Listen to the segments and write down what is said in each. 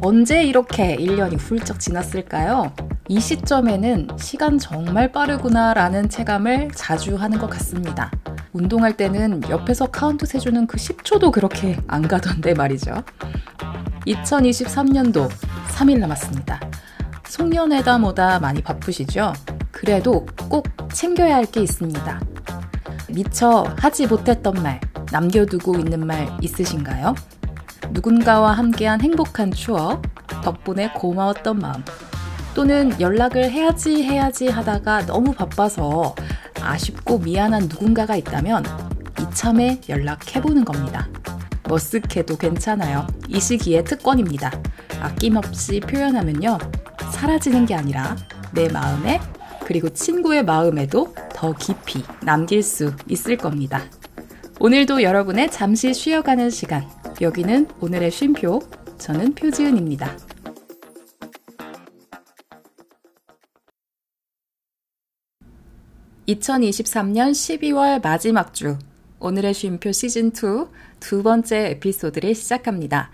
언제 이렇게 1년이 훌쩍 지났을까요? 이 시점에는 시간 정말 빠르구나 라는 체감을 자주 하는 것 같습니다. 운동할 때는 옆에서 카운트 세주는 그 10초도 그렇게 안 가던데 말이죠. 2023년도 3일 남았습니다. 송년회다 뭐다 많이 바쁘시죠? 그래도 꼭 챙겨야 할 게 있습니다. 미처 하지 못했던 말, 남겨두고 있는 말 있으신가요? 누군가와 함께한 행복한 추억, 덕분에 고마웠던 마음, 또는 연락을 해야지 해야지 하다가 너무 바빠서 아쉽고 미안한 누군가가 있다면 이참에 연락해보는 겁니다. 머쓱해도 괜찮아요. 이 시기에 특권입니다. 아낌없이 표현하면요. 사라지는 게 아니라 내 마음에 그리고 친구의 마음에도 더 깊이 남길 수 있을 겁니다. 오늘도 여러분의 잠시 쉬어가는 시간. 여기는 오늘의 쉼표. 저는 표지은입니다. 2023년 12월 마지막 주 오늘의 쉼표 시즌2 두 번째 에피소드를 시작합니다.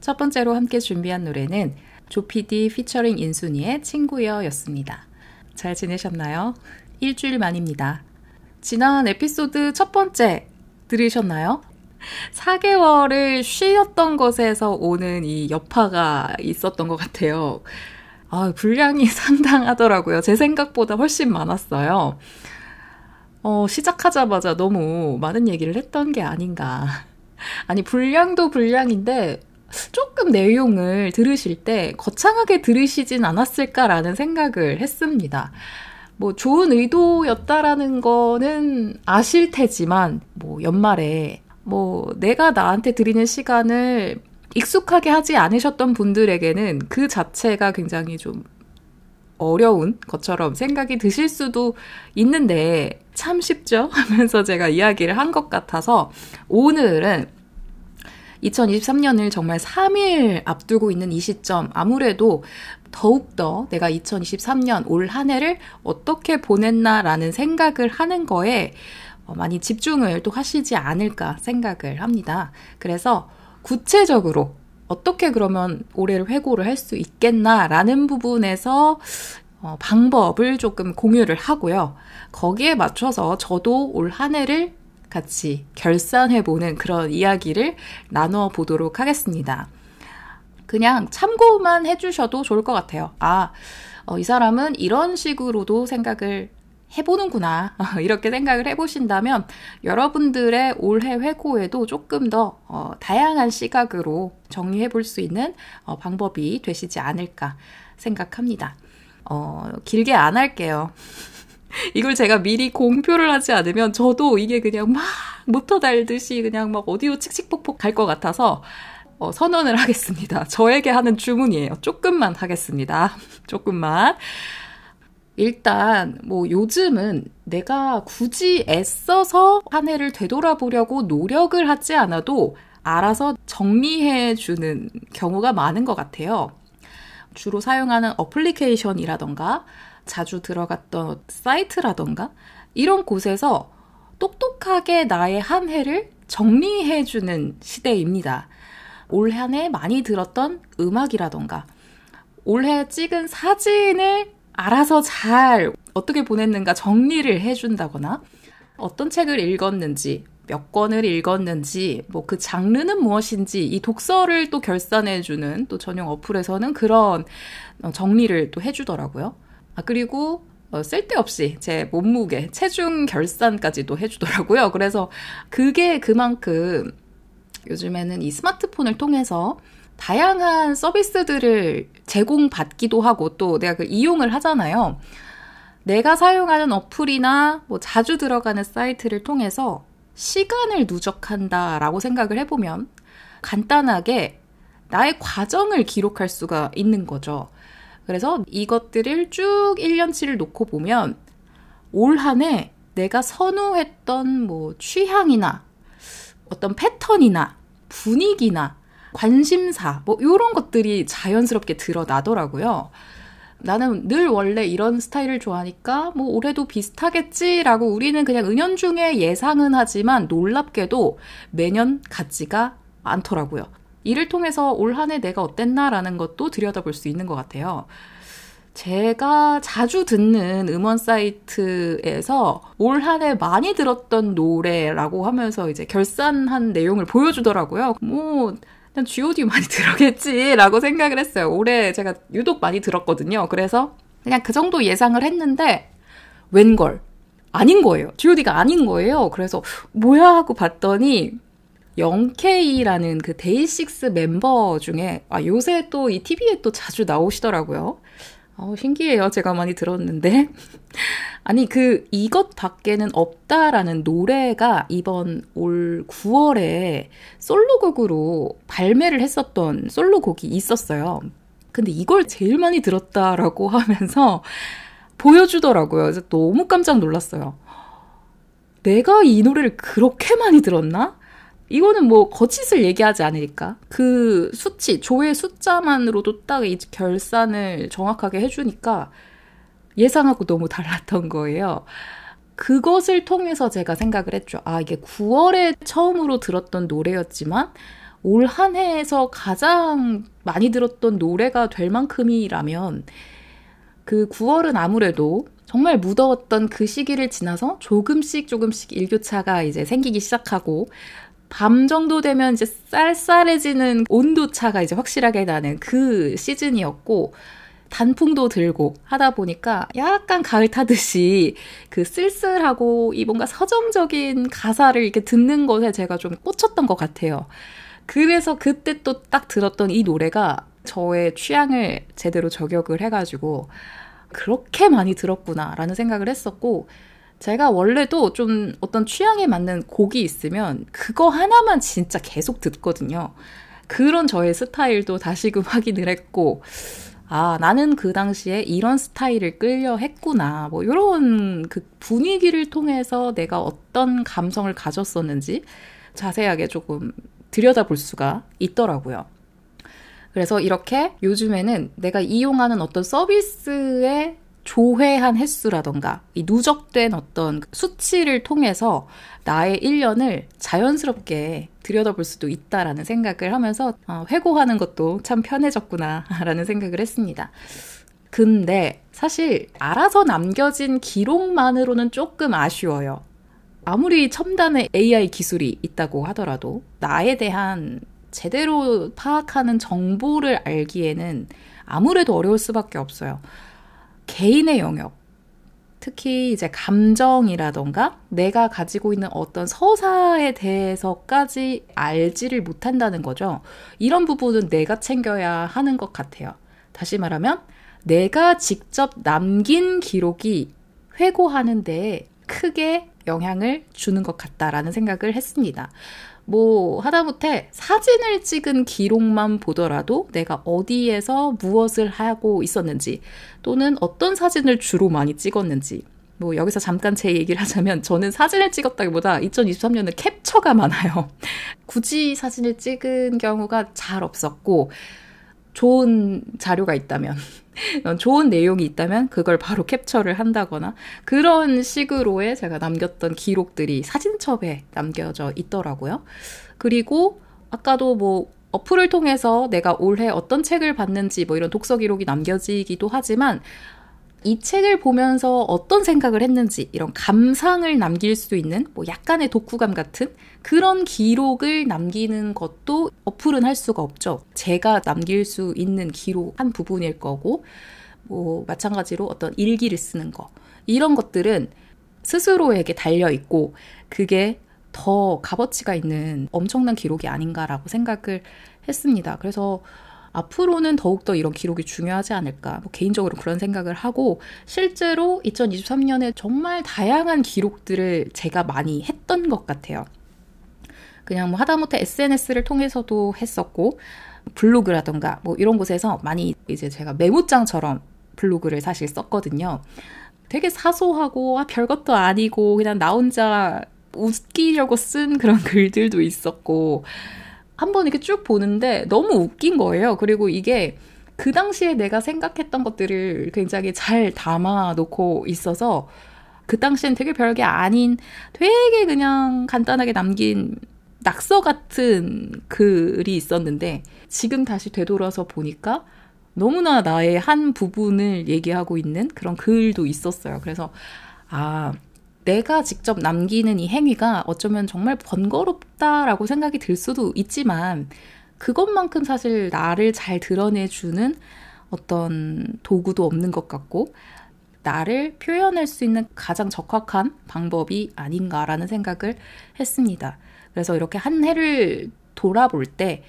첫 번째로 함께 준비한 노래는 조피디 피처링 인순이의 친구여 였습니다. 잘 지내셨나요? 일주일 만입니다. 지난 에피소드 첫 번째 들으셨나요? 4개월을 쉬었던 것에서 오는 이 여파가 있었던 것 같아요. 아, 분량이 상당하더라고요. 제 생각보다 훨씬 많았어요. 어, 시작하자마자 너무 많은 얘기를 했던 게 아닌가. 아니, 분량도 분량인데, 조금 내용을 들으실 때 거창하게 들으시진 않았을까라는 생각을 했습니다. 뭐 좋은 의도였다라는 거는 아실 테지만 뭐 연말에 뭐 내가 나한테 드리는 시간을 익숙하게 하지 않으셨던 분들에게는 그 자체가 굉장히 좀 어려운 것처럼 생각이 드실 수도 있는데 참 쉽죠? 하면서 제가 이야기를 한 것 같아서 오늘은 2023년을 정말 3일 앞두고 있는 이 시점 아무래도 더욱더 내가 2023년 올 한 해를 어떻게 보냈나라는 생각을 하는 거에 어, 많이 집중을 또 하시지 않을까 생각을 합니다. 그래서 구체적으로 어떻게 그러면 올해를 회고를 할 수 있겠나라는 부분에서 어, 방법을 조금 공유를 하고요. 거기에 맞춰서 저도 올 한 해를 같이 결산해보는 그런 이야기를 나눠 보도록 하겠습니다. 그냥 참고만 해주셔도 좋을 것 같아요. 아, 어, 이 사람은 이런 식으로도 생각을 해보는구나. 이렇게 생각을 해보신다면 여러분들의 올해 회고에도 조금 더 어, 다양한 시각으로 정리해 볼 수 있는 어, 방법이 되시지 않을까 생각합니다. 어, 길게 안 할게요. 이걸 제가 미리 공표를 하지 않으면 저도 이게 그냥 막 모터 달듯이 그냥 막 어디로 칙칙폭폭 갈 것 같아서 어, 선언을 하겠습니다. 저에게 하는 주문이에요. 조금만 하겠습니다. 조금만. 일단 뭐 요즘은 내가 굳이 애써서 한 해를 되돌아보려고 노력을 하지 않아도 알아서 정리해 주는 경우가 많은 것 같아요. 주로 사용하는 어플리케이션이라던가 자주 들어갔던 사이트라던가 이런 곳에서 똑똑하게 나의 한 해를 정리해 주는 시대입니다. 올 한 해 많이 들었던 음악이라던가 올해 찍은 사진을 알아서 잘 어떻게 보냈는가 정리를 해준다거나 어떤 책을 읽었는지 몇 권을 읽었는지 뭐 그 장르는 무엇인지 이 독서를 또 결산해주는 또 전용 어플에서는 그런 어, 정리를 또 해주더라고요. 아 그리고 어, 쓸데없이 제 몸무게 체중 결산까지도 해주더라고요. 그래서 그게 그만큼 요즘에는 이 스마트폰을 통해서 다양한 서비스들을 제공받기도 하고 또 내가 그 이용을 하잖아요. 내가 사용하는 어플이나 뭐 자주 들어가는 사이트를 통해서 시간을 누적한다라고 생각을 해보면 간단하게 나의 과정을 기록할 수가 있는 거죠. 그래서 이것들을 쭉 1년치를 놓고 보면 올 한 해 내가 선호했던 뭐 취향이나 어떤 패턴이나 분위기나 관심사, 뭐, 요런 것들이 자연스럽게 드러나더라고요. 나는 늘 원래 이런 스타일을 좋아하니까 뭐 올해도 비슷하겠지라고 우리는 그냥 은연중에 예상은 하지만 놀랍게도 매년 같지가 않더라고요. 이를 통해서 올 한 해 내가 어땠나라는 것도 들여다볼 수 있는 것 같아요. 제가 자주 듣는 음원 사이트에서 올 한 해 많이 들었던 노래라고 하면서 이제 결산한 내용을 보여주더라고요. 뭐, 그냥 G.O.D 많이 들었겠지라고 생각을 했어요. 올해 제가 유독 많이 들었거든요. 그래서 그냥 그 정도 예상을 했는데, 웬걸. 아닌 거예요. G.O.D가 아닌 거예요. 그래서 뭐야 하고 봤더니 0K라는 그 데이식스 멤버 중에 아 요새 또 이 TV에 또 자주 나오시더라고요. 어, 신기해요. 제가 많이 들었는데. 아니, 그, 이것 밖에는 없다라는 노래가 이번 올 9월에 솔로곡으로 발매를 했었던 솔로곡이 있었어요. 근데 이걸 제일 많이 들었다라고 하면서 보여주더라고요. 너무 깜짝 놀랐어요. 내가 이 노래를 그렇게 많이 들었나? 이거는 뭐 거짓을 얘기하지 않으니까 그 수치 조회 숫자만으로도 딱 이 결산을 정확하게 해주니까 예상하고 너무 달랐던 거예요. 그것을 통해서 제가 생각을 했죠. 아 이게 9월에 처음으로 들었던 노래였지만 올 한 해에서 가장 많이 들었던 노래가 될 만큼이라면 그 9월은 아무래도 정말 무더웠던 그 시기를 지나서 조금씩 조금씩 일교차가 이제 생기기 시작하고 밤 정도 되면 이제 쌀쌀해지는 온도 차가 이제 확실하게 나는 그 시즌이었고, 단풍도 들고 하다 보니까 약간 가을 타듯이 그 쓸쓸하고 이 뭔가 서정적인 가사를 이렇게 듣는 것에 제가 좀 꽂혔던 것 같아요. 그래서 그때 또 딱 들었던 이 노래가 저의 취향을 제대로 저격을 해가지고 그렇게 많이 들었구나라는 생각을 했었고, 제가 원래도 좀 어떤 취향에 맞는 곡이 있으면 그거 하나만 진짜 계속 듣거든요. 그런 저의 스타일도 다시금 확인을 했고, 아, 나는 그 당시에 이런 스타일을 끌려 했구나. 뭐, 이런 그 분위기를 통해서 내가 어떤 감성을 가졌었는지 자세하게 조금 들여다 볼 수가 있더라고요. 그래서 이렇게 요즘에는 내가 이용하는 어떤 서비스의 조회한 횟수라던가 이 누적된 어떤 수치를 통해서 나의 1년을 자연스럽게 들여다볼 수도 있다라는 생각을 하면서 어, 회고하는 것도 참 편해졌구나라는 생각을 했습니다. 근데 사실 알아서 남겨진 기록만으로는 조금 아쉬워요. 아무리 첨단의 AI 기술이 있다고 하더라도 나에 대한 제대로 파악하는 정보를 알기에는 아무래도 어려울 수밖에 없어요. 개인의 영역, 특히 이제 감정이라던가 내가 가지고 있는 어떤 서사에 대해서까지 알지를 못한다는 거죠. 이런 부분은 내가 챙겨야 하는 것 같아요. 다시 말하면 내가 직접 남긴 기록이 회고하는데 크게 영향을 주는 것 같다라는 생각을 했습니다. 뭐 하다못해 사진을 찍은 기록만 보더라도 내가 어디에서 무엇을 하고 있었는지 또는 어떤 사진을 주로 많이 찍었는지 뭐 여기서 잠깐 제 얘기를 하자면 저는 사진을 찍었다기보다 2023년은 캡처가 많아요. 굳이 사진을 찍은 경우가 잘 없었고 좋은 자료가 있다면 좋은 내용이 있다면 그걸 바로 캡처를 한다거나 그런 식으로의 제가 남겼던 기록들이 사진첩에 남겨져 있더라고요. 그리고 아까도 뭐 어플을 통해서 내가 올해 어떤 책을 봤는지 뭐 이런 독서 기록이 남겨지기도 하지만 이 책을 보면서 어떤 생각을 했는지 이런 감상을 남길 수 있는 뭐 약간의 독후감 같은 그런 기록을 남기는 것도 어플은 할 수가 없죠. 제가 남길 수 있는 기록 한 부분일 거고 뭐 마찬가지로 어떤 일기를 쓰는 거 이런 것들은 스스로에게 달려 있고 그게 더 값어치가 있는 엄청난 기록이 아닌가라고 생각을 했습니다. 그래서 앞으로는 더욱더 이런 기록이 중요하지 않을까. 뭐 개인적으로 그런 생각을 하고, 실제로 2023년에 정말 다양한 기록들을 제가 많이 했던 것 같아요. 그냥 뭐 하다못해 SNS를 통해서도 했었고, 블로그라던가 뭐 이런 곳에서 많이 이제 제가 메모장처럼 블로그를 사실 썼거든요. 되게 사소하고, 아, 별것도 아니고, 그냥 나 혼자 웃기려고 쓴 그런 글들도 있었고, 한번 이렇게 쭉 보는데 너무 웃긴 거예요. 그리고 이게 그 당시에 내가 생각했던 것들을 굉장히 잘 담아 놓고 있어서 그 당시엔 되게 별게 아닌 되게 그냥 간단하게 남긴 낙서 같은 글이 있었는데 지금 다시 되돌아서 보니까 너무나 나의 한 부분을 얘기하고 있는 그런 글도 있었어요. 그래서 아, 내가 직접 남기는 이 행위가 어쩌면 정말 번거롭다라고 생각이 들 수도 있지만 그것만큼 사실 나를 잘 드러내주는 어떤 도구도 없는 것 같고 나를 표현할 수 있는 가장 적합한 방법이 아닌가라는 생각을 했습니다. 그래서 이렇게 한 해를 돌아볼 때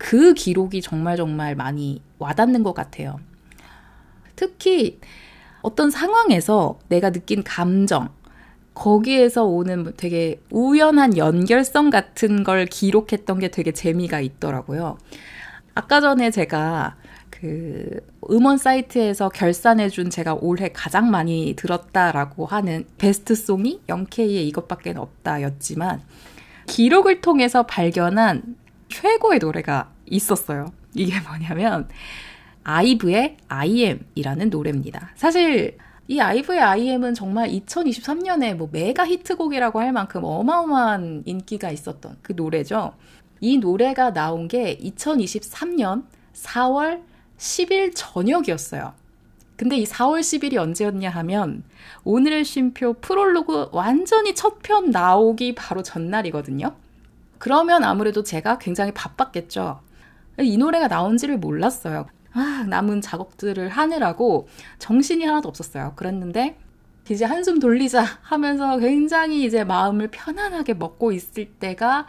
그 기록이 정말 정말 많이 와닿는 것 같아요. 특히 어떤 상황에서 내가 느낀 감정, 거기에서 오는 되게 우연한 연결성 같은 걸 기록했던 게 되게 재미가 있더라고요. 아까 전에 제가 그 음원 사이트에서 결산해준 제가 올해 가장 많이 들었다라고 하는 베스트 송이 0K의 이것밖에 없다 였지만 기록을 통해서 발견한 최고의 노래가 있었어요. 이게 뭐냐면 아이브의 IM이라는 노래입니다. 사실 이 아이브의 IM은 정말 2023년에 뭐 메가 히트곡이라고 할 만큼 어마어마한 인기가 있었던 그 노래죠. 이 노래가 나온 게 2023년 4월 10일 저녁이었어요. 근데 이 4월 10일이 언제였냐 하면 오늘의 쉼표 프롤로그 완전히 첫 편 나오기 바로 전날이거든요. 그러면 아무래도 제가 굉장히 바빴겠죠. 이 노래가 나온지를 몰랐어요. 아, 남은 작업들을 하느라고 정신이 하나도 없었어요. 그랬는데 이제 한숨 돌리자 하면서 굉장히 이제 마음을 편안하게 먹고 있을 때가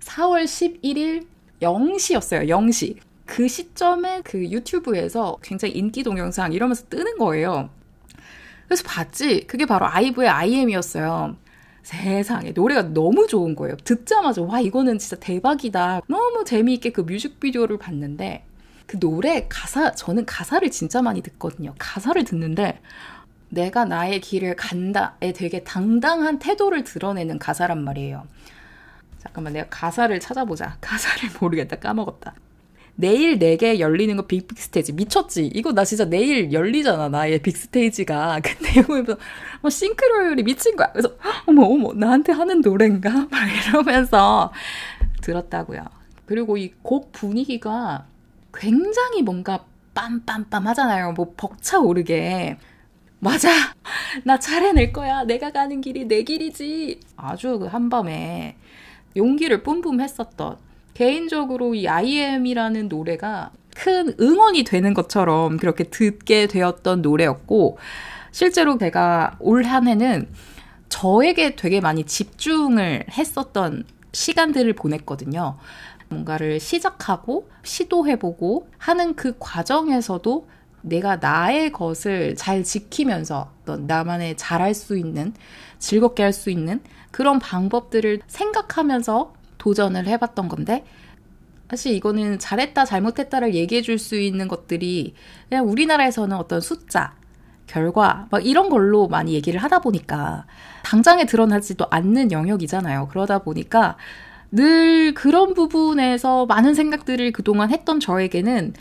4월 11일 0시였어요. 0시. 그 시점에 그 유튜브에서 굉장히 인기 동영상 이러면서 뜨는 거예요. 그래서 봤지. 그게 바로 아이브의 I AM이었어요. 세상에 노래가 너무 좋은 거예요. 듣자마자 와 이거는 진짜 대박이다. 너무 재미있게 그 뮤직비디오를 봤는데 그 노래 가사 저는 가사를 진짜 많이 듣거든요. 가사를 듣는데 내가 나의 길을 간다에 되게 당당한 태도를 드러내는 가사란 말이에요. 잠깐만 내가 가사를 찾아보자. 가사를 모르겠다. 까먹었다. 내일 내게 열리는 건 big big stage. 미쳤지? 이거 나 진짜 내일 열리잖아, 나의 big stage가. 근데 이거 보면서 뭐 싱크로율이 미친 거야. 그래서 어머, 어머, 나한테 하는 노래인가? 막 이러면서 들었다고요. 그리고 이 곡 분위기가 굉장히 뭔가 빰빰빰 하잖아요. 뭐 벅차오르게. 맞아! 나 잘해낼 거야. 내가 가는 길이 내 길이지. 아주 그 한밤에 용기를 뿜뿜 했었던 개인적으로 이 IM이라는 노래가 큰 응원이 되는 것처럼 그렇게 듣게 되었던 노래였고, 실제로 제가 올 한 해는 저에게 되게 많이 집중을 했었던 시간들을 보냈거든요. 뭔가를 시작하고 시도해보고 하는 그 과정에서도 내가 나의 것을 잘 지키면서 나만의 잘할 수 있는, 즐겁게 할 수 있는 그런 방법들을 생각하면서 도전을 해봤던 건데 사실 이거는 잘했다 잘못했다를 얘기해 줄 수 있는 것들이 그냥 우리나라에서는 어떤 숫자 결과 막 이런 걸로 많이 얘기를 하다 보니까 당장에 드러나지도 않는 영역이잖아요. 그러다 보니까 늘 그런 부분에서 많은 생각들을 그동안 했던 저에게는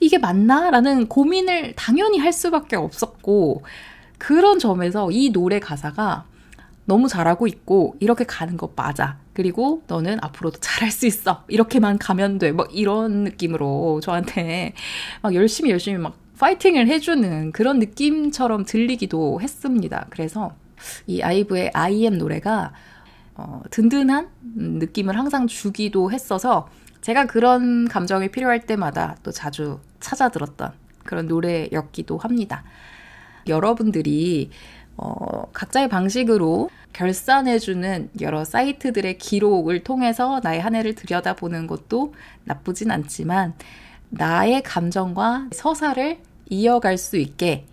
이게 맞나? 라는 고민을 당연히 할 수밖에 없었고, 그런 점에서 이 노래 가사가 너무 잘하고 있고 이렇게 가는 거 맞아. 그리고 너는 앞으로도 잘할 수 있어. 이렇게만 가면 돼. 뭐 이런 느낌으로 저한테 막 열심히 열심히 막 파이팅을 해주는 그런 느낌처럼 들리기도 했습니다. 그래서 이 아이브의 IM 노래가 어, 든든한 느낌을 항상 주기도 했어서 제가 그런 감정이 필요할 때마다 또 자주 찾아 들었던 그런 노래였기도 합니다. 여러분들이 어, 각자의 방식으로 결산해주는 여러 사이트들의 기록을 통해서 나의 한 해를 들여다보는 것도 나쁘진 않지만 나의 감정과 서사를 이어갈 수 있게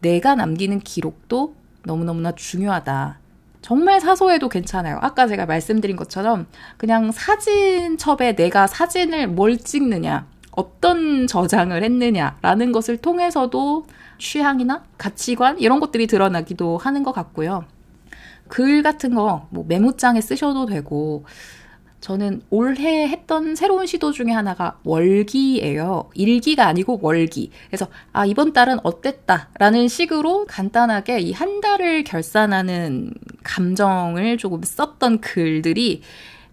내가 남기는 기록도 너무너무나 중요하다. 정말 사소해도 괜찮아요. 아까 제가 말씀드린 것처럼 그냥 사진첩에 내가 사진을 뭘 찍느냐, 어떤 저장을 했느냐라는 것을 통해서도 취향이나 가치관 이런 것들이 드러나기도 하는 것 같고요. 글 같은 거 뭐 메모장에 쓰셔도 되고 저는 올해 했던 새로운 시도 중에 하나가 월기예요. 일기가 아니고 월기. 그래서 아 이번 달은 어땠다라는 식으로 간단하게 이 한 달을 결산하는 감정을 조금 썼던 글들이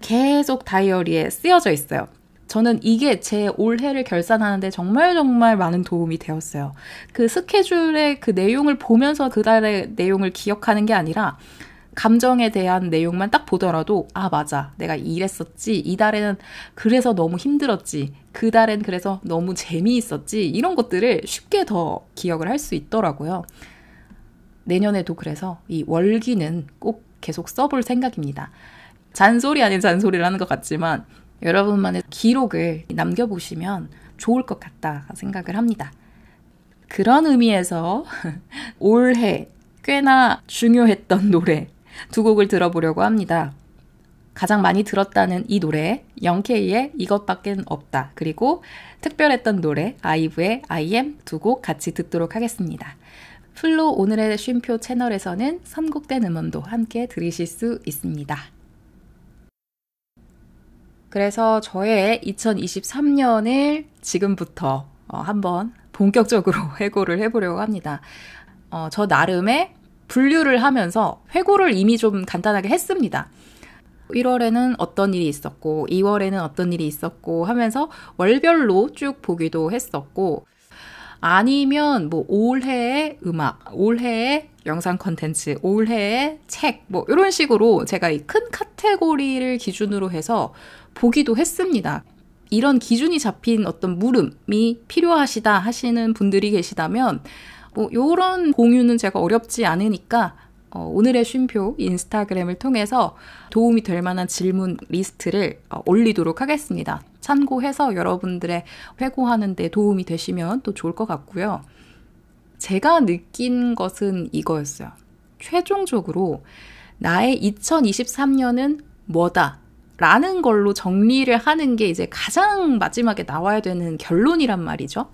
계속 다이어리에 쓰여져 있어요. 저는 이게 제 올해를 결산하는데 정말 정말 많은 도움이 되었어요. 그 스케줄의 그 내용을 보면서 그 달의 내용을 기억하는 게 아니라 감정에 대한 내용만 딱 보더라도 아 맞아 내가 이랬었지 이 달에는 그래서 너무 힘들었지 그 달엔 그래서 너무 재미있었지 이런 것들을 쉽게 더 기억을 할 수 있더라고요. 내년에도 그래서 이 월기는 꼭 계속 써볼 생각입니다. 잔소리 아닌 잔소리를 하는 것 같지만 여러분만의 기록을 남겨보시면 좋을 것 같다 생각을 합니다. 그런 의미에서 올해 꽤나 중요했던 노래 두 곡을 들어보려고 합니다. 가장 많이 들었다는 이 노래, 영케이의 이것밖엔 없다. 그리고 특별했던 노래, 아이브의 I am 두 곡 같이 듣도록 하겠습니다. 풀로 오늘의 쉼표 채널에서는 선곡된 음원도 함께 들으실 수 있습니다. 그래서 저의 2023년을 지금부터 어, 한번 본격적으로 회고를 해보려고 합니다. 어, 저 나름의 분류를 하면서 회고를 이미 좀 간단하게 했습니다. 1월에는 어떤 일이 있었고, 2월에는 어떤 일이 있었고 하면서 월별로 쭉 보기도 했었고, 아니면 뭐 올해의 음악, 올해의 영상 컨텐츠, 올해의 책, 뭐 이런 식으로 제가 이 큰 카테고리를 기준으로 해서 보기도 했습니다. 이런 기준이 잡힌 어떤 물음이 필요하시다 하시는 분들이 계시다면 뭐 요런 공유는 제가 어렵지 않으니까 어, 오늘의 쉼표 인스타그램을 통해서 도움이 될 만한 질문 리스트를 어, 올리도록 하겠습니다. 참고해서 여러분들의 회고하는 데 도움이 되시면 또 좋을 것 같고요. 제가 느낀 것은 이거였어요. 최종적으로 나의 2023년은 뭐다. 라는 걸로 정리를 하는 게 이제 가장 마지막에 나와야 되는 결론이란 말이죠.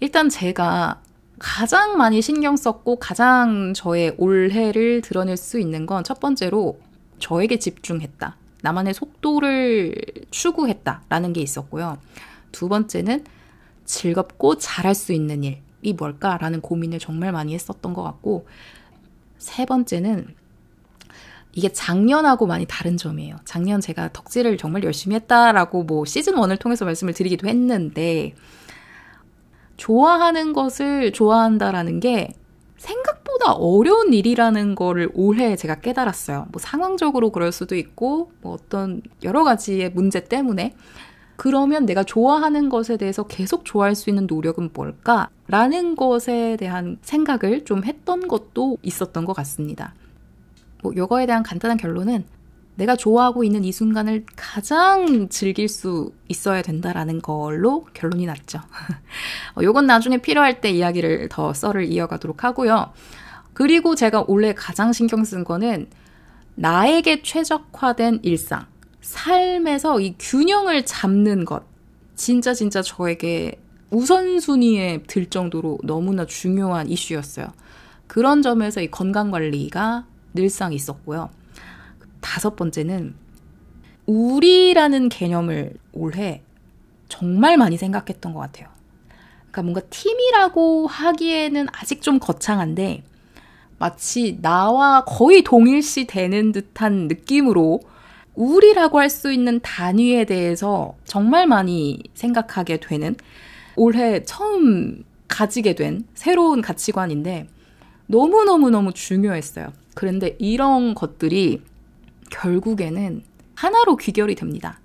일단 제가 가장 많이 신경 썼고 가장 저의 올해를 드러낼 수 있는 건 첫 번째로 저에게 집중했다. 나만의 속도를 추구했다라는 게 있었고요. 두 번째는 즐겁고 잘할 수 있는 일이 뭘까라는 고민을 정말 많이 했었던 것 같고, 세 번째는 이게 작년하고 많이 다른 점이에요. 작년 제가 덕질을 정말 열심히 했다라고 뭐 시즌 1을 통해서 말씀을 드리기도 했는데, 좋아하는 것을 좋아한다라는 게 생각보다 어려운 일이라는 거를 올해 제가 깨달았어요. 뭐 상황적으로 그럴 수도 있고, 뭐 어떤 여러 가지의 문제 때문에. 그러면 내가 좋아하는 것에 대해서 계속 좋아할 수 있는 노력은 뭘까? 라는 것에 대한 생각을 좀 했던 것도 있었던 것 같습니다. 뭐, 요거에 대한 간단한 결론은 내가 좋아하고 있는 이 순간을 가장 즐길 수 있어야 된다라는 걸로 결론이 났죠. 어, 요건 나중에 필요할 때 이야기를 더 썰을 이어가도록 하고요. 그리고 제가 올해 가장 신경 쓴 거는 나에게 최적화된 일상, 삶에서 이 균형을 잡는 것. 진짜 진짜 저에게 우선순위에 들 정도로 너무나 중요한 이슈였어요. 그런 점에서 이 건강 관리가 늘상 있었고요. 다섯 번째는 우리라는 개념을 올해 정말 많이 생각했던 것 같아요. 그러니까 뭔가 팀이라고 하기에는 아직 좀 거창한데 마치 나와 거의 동일시 되는 듯한 느낌으로 우리라고 할 수 있는 단위에 대해서 정말 많이 생각하게 되는 올해 처음 가지게 된 새로운 가치관인데 너무너무너무 중요했어요. 그런데 이런 것들이 결국에는 하나로 귀결이 됩니다.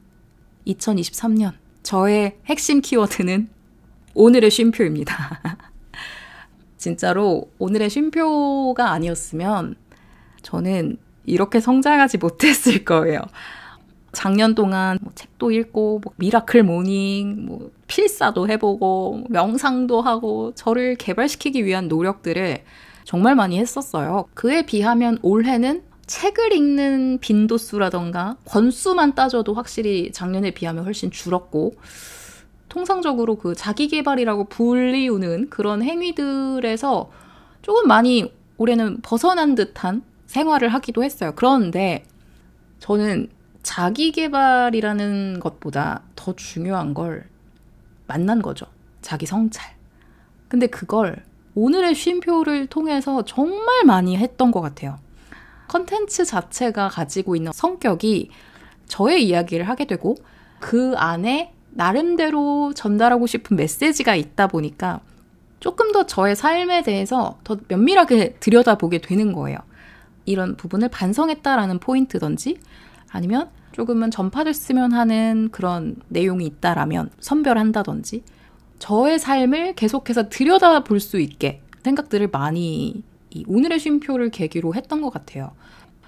2023년 저의 핵심 키워드는 오늘의 쉼표입니다. 진짜로 오늘의 쉼표가 아니었으면 저는 이렇게 성장하지 못했을 거예요. 작년 동안 뭐 책도 읽고 뭐 miracle morning, 뭐 필사도 해보고 명상도 하고 저를 개발시키기 위한 노력들을 정말 많이 했었어요. 그에 비하면 올해는 책을 읽는 빈도수라던가 권수만 따져도 확실히 작년에 비하면 훨씬 줄었고 통상적으로 그 자기 개발이라고 불리우는 그런 행위들에서 조금 많이 올해는 벗어난 듯한 생활을 하기도 했어요. 그런데 저는 자기 개발이라는 것보다 더 중요한 걸 만난 거죠. 자기 성찰. 근데 그걸 오늘의 쉼표를 통해서 정말 많이 했던 것 같아요. 컨텐츠 자체가 가지고 있는 성격이 저의 이야기를 하게 되고 그 안에 나름대로 전달하고 싶은 메시지가 있다 보니까 조금 더 저의 삶에 대해서 더 면밀하게 들여다보게 되는 거예요. 이런 부분을 반성했다라는 포인트든지 아니면 조금은 전파됐으면 하는 그런 내용이 있다라면 선별한다든지 저의 삶을 계속해서 들여다볼 수 있게 생각들을 많이 오늘의 쉼표를 계기로 했던 것 같아요.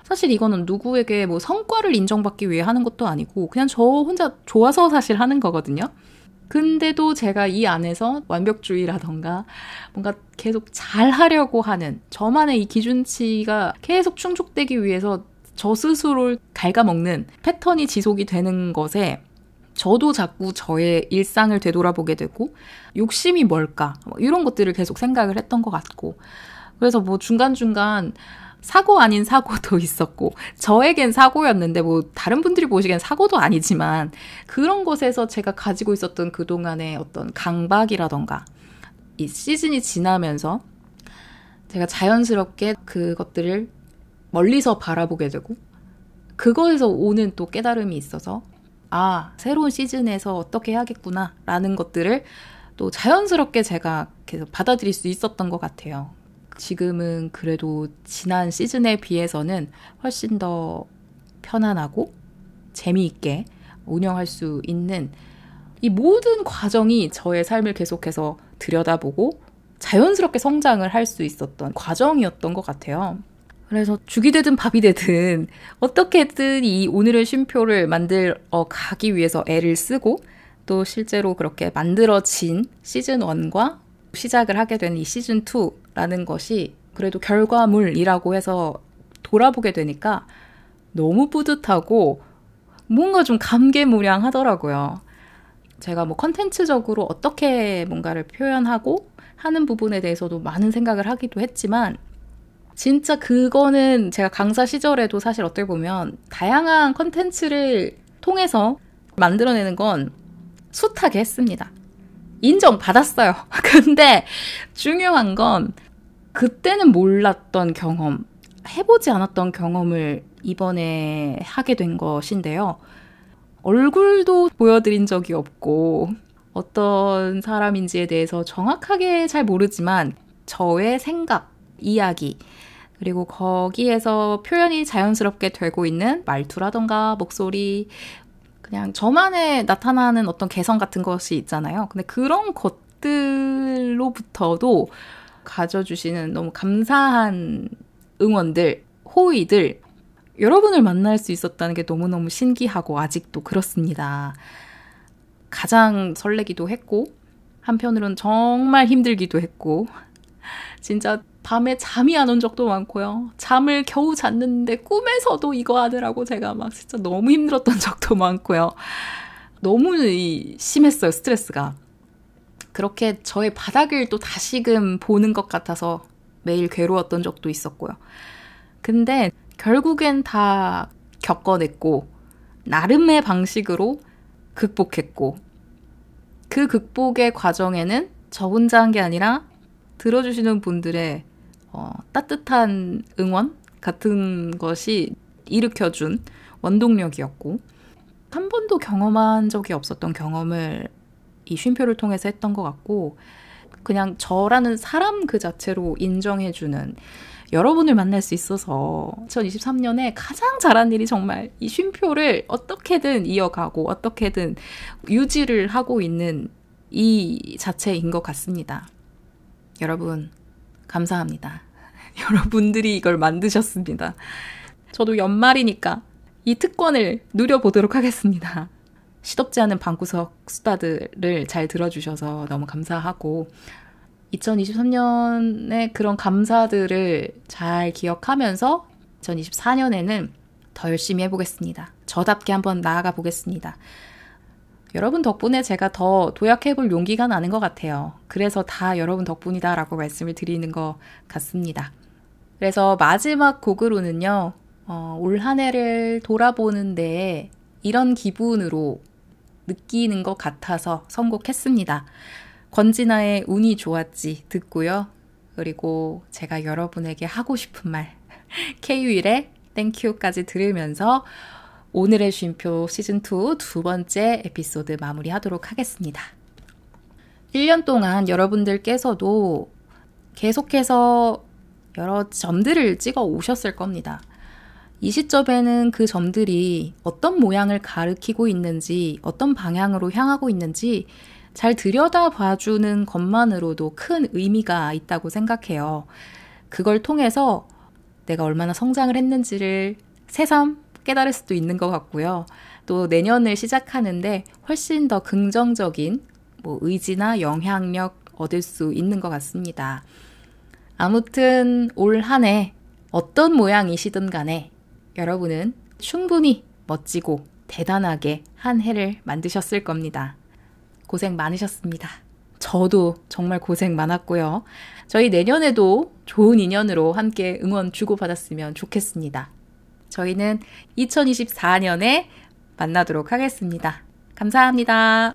사실 이거는 누구에게 뭐 성과를 인정받기 위해 하는 것도 아니고 그냥 저 혼자 좋아서 사실 하는 거거든요. 근데도 제가 이 안에서 완벽주의라던가 뭔가 계속 잘 하려고 하는 저만의 이 기준치가 계속 충족되기 위해서 저 스스로를 갉아먹는 패턴이 지속이 되는 것에 저도 자꾸 저의 일상을 되돌아보게 되고 욕심이 뭘까 뭐 이런 것들을 계속 생각을 했던 것 같고 그래서 뭐 중간중간 사고 아닌 사고도 있었고 저에겐 사고였는데 뭐 다른 분들이 보시기엔 사고도 아니지만 그런 곳에서 제가 가지고 있었던 그동안의 어떤 강박이라던가 이 시즌이 지나면서 제가 자연스럽게 그것들을 멀리서 바라보게 되고 그거에서 오는 또 깨달음이 있어서 아 새로운 시즌에서 어떻게 해야겠구나 라는 것들을 또 자연스럽게 제가 계속 받아들일 수 있었던 것 같아요. 지금은 그래도 지난 시즌에 비해서는 훨씬 더 편안하고 재미있게 운영할 수 있는 이 모든 과정이 저의 삶을 계속해서 들여다보고 자연스럽게 성장을 할 수 있었던 과정이었던 것 같아요. 그래서 죽이 되든 밥이 되든 어떻게든 이 오늘의 쉼표를 만들어 가기 위해서 애를 쓰고 또 실제로 그렇게 만들어진 시즌 1과 시작을 하게 된 이 시즌 2라는 것이 그래도 결과물이라고 해서 돌아보게 되니까 너무 뿌듯하고 뭔가 좀 감개무량하더라고요. 제가 뭐 컨텐츠적으로 어떻게 뭔가를 표현하고 하는 부분에 대해서도 많은 생각을 하기도 했지만 진짜 그거는 제가 강사 시절에도 사실 어떻게 보면 다양한 컨텐츠를 통해서 만들어내는 건 숱하게 했습니다. 인정받았어요. 근데 중요한 건 그때는 몰랐던 경험, 해보지 않았던 경험을 이번에 하게 된 것인데요. 얼굴도 보여드린 적이 없고, 어떤 사람인지에 대해서 정확하게 잘 모르지만, 저의 생각, 이야기, 그리고 거기에서 표현이 자연스럽게 되고 있는 말투라던가 목소리, 그냥 저만의 나타나는 어떤 개성 같은 것이 있잖아요. 근데 그런 것들로부터도 가져주시는 너무 감사한 응원들, 호의들, 여러분을 만날 수 있었다는 게 너무너무 신기하고 아직도 그렇습니다. 가장 설레기도 했고, 한편으론 정말 힘들기도 했고, 진짜 밤에 잠이 안 온 적도 많고요. 잠을 겨우 잤는데 꿈에서도 이거 하느라고 제가 막 진짜 너무 힘들었던 적도 많고요. 너무 심했어요, 스트레스가. 그렇게 저의 바닥을 또 다시금 보는 것 같아서 매일 괴로웠던 적도 있었고요. 근데 결국엔 다 겪어냈고, 나름의 방식으로 극복했고, 그 극복의 과정에는 저 혼자 한 게 아니라 들어주시는 분들의 어, 따뜻한 응원 같은 것이 일으켜준 원동력이었고, 한 번도 경험한 적이 없었던 경험을 이 쉼표를 통해서 했던 것 같고, 그냥 저라는 사람 그 자체로 인정해주는 여러분을 만날 수 있어서 2023년에 가장 잘한 일이 정말 이 쉼표를 어떻게든 이어가고 어떻게든 유지를 하고 있는 이 자체인 것 같습니다. 여러분, 감사합니다. 여러분들이 이걸 만드셨습니다. 저도 연말이니까 이 특권을 누려보도록 하겠습니다. 시덥지 않은 방구석 수다들을 잘 들어주셔서 너무 감사하고 2023년의 그런 감사들을 잘 기억하면서 2024년에는 더 열심히 해보겠습니다. 저답게 한번 나아가 보겠습니다. 여러분 덕분에 제가 더 도약해볼 용기가 나는 것 같아요. 그래서 다 여러분 덕분이다 라고 말씀을 드리는 것 같습니다. 그래서 마지막 곡으로는요, 어, 올 한 해를 돌아보는데 이런 기분으로 느끼는 것 같아서 선곡했습니다. 권진아의 운이 좋았지 듣고요. 그리고 제가 여러분에게 하고 싶은 말 K-윌의 땡큐까지 들으면서 오늘의 쉼표 시즌2 두 번째 에피소드 마무리하도록 하겠습니다. 1년 동안 여러분들께서도 계속해서 여러 점들을 찍어 오셨을 겁니다. 이 시점에는 그 점들이 어떤 모양을 가리키고 있는지, 어떤 방향으로 향하고 있는지 잘 들여다 봐주는 것만으로도 큰 의미가 있다고 생각해요. 그걸 통해서 내가 얼마나 성장을 했는지를 새삼 깨달을 수도 있는 것 같고요. 또 내년을 시작하는데 훨씬 더 긍정적인 뭐 의지나 영향력 얻을 수 있는 것 같습니다. 아무튼 올 한 해 어떤 모양이시든 간에 여러분은 충분히 멋지고 대단하게 한 해를 만드셨을 겁니다. 고생 많으셨습니다. 저도 정말 고생 많았고요. 저희 내년에도 좋은 인연으로 함께 응원 주고받았으면 좋겠습니다. 저희는 2024년에 만나도록 하겠습니다. 감사합니다.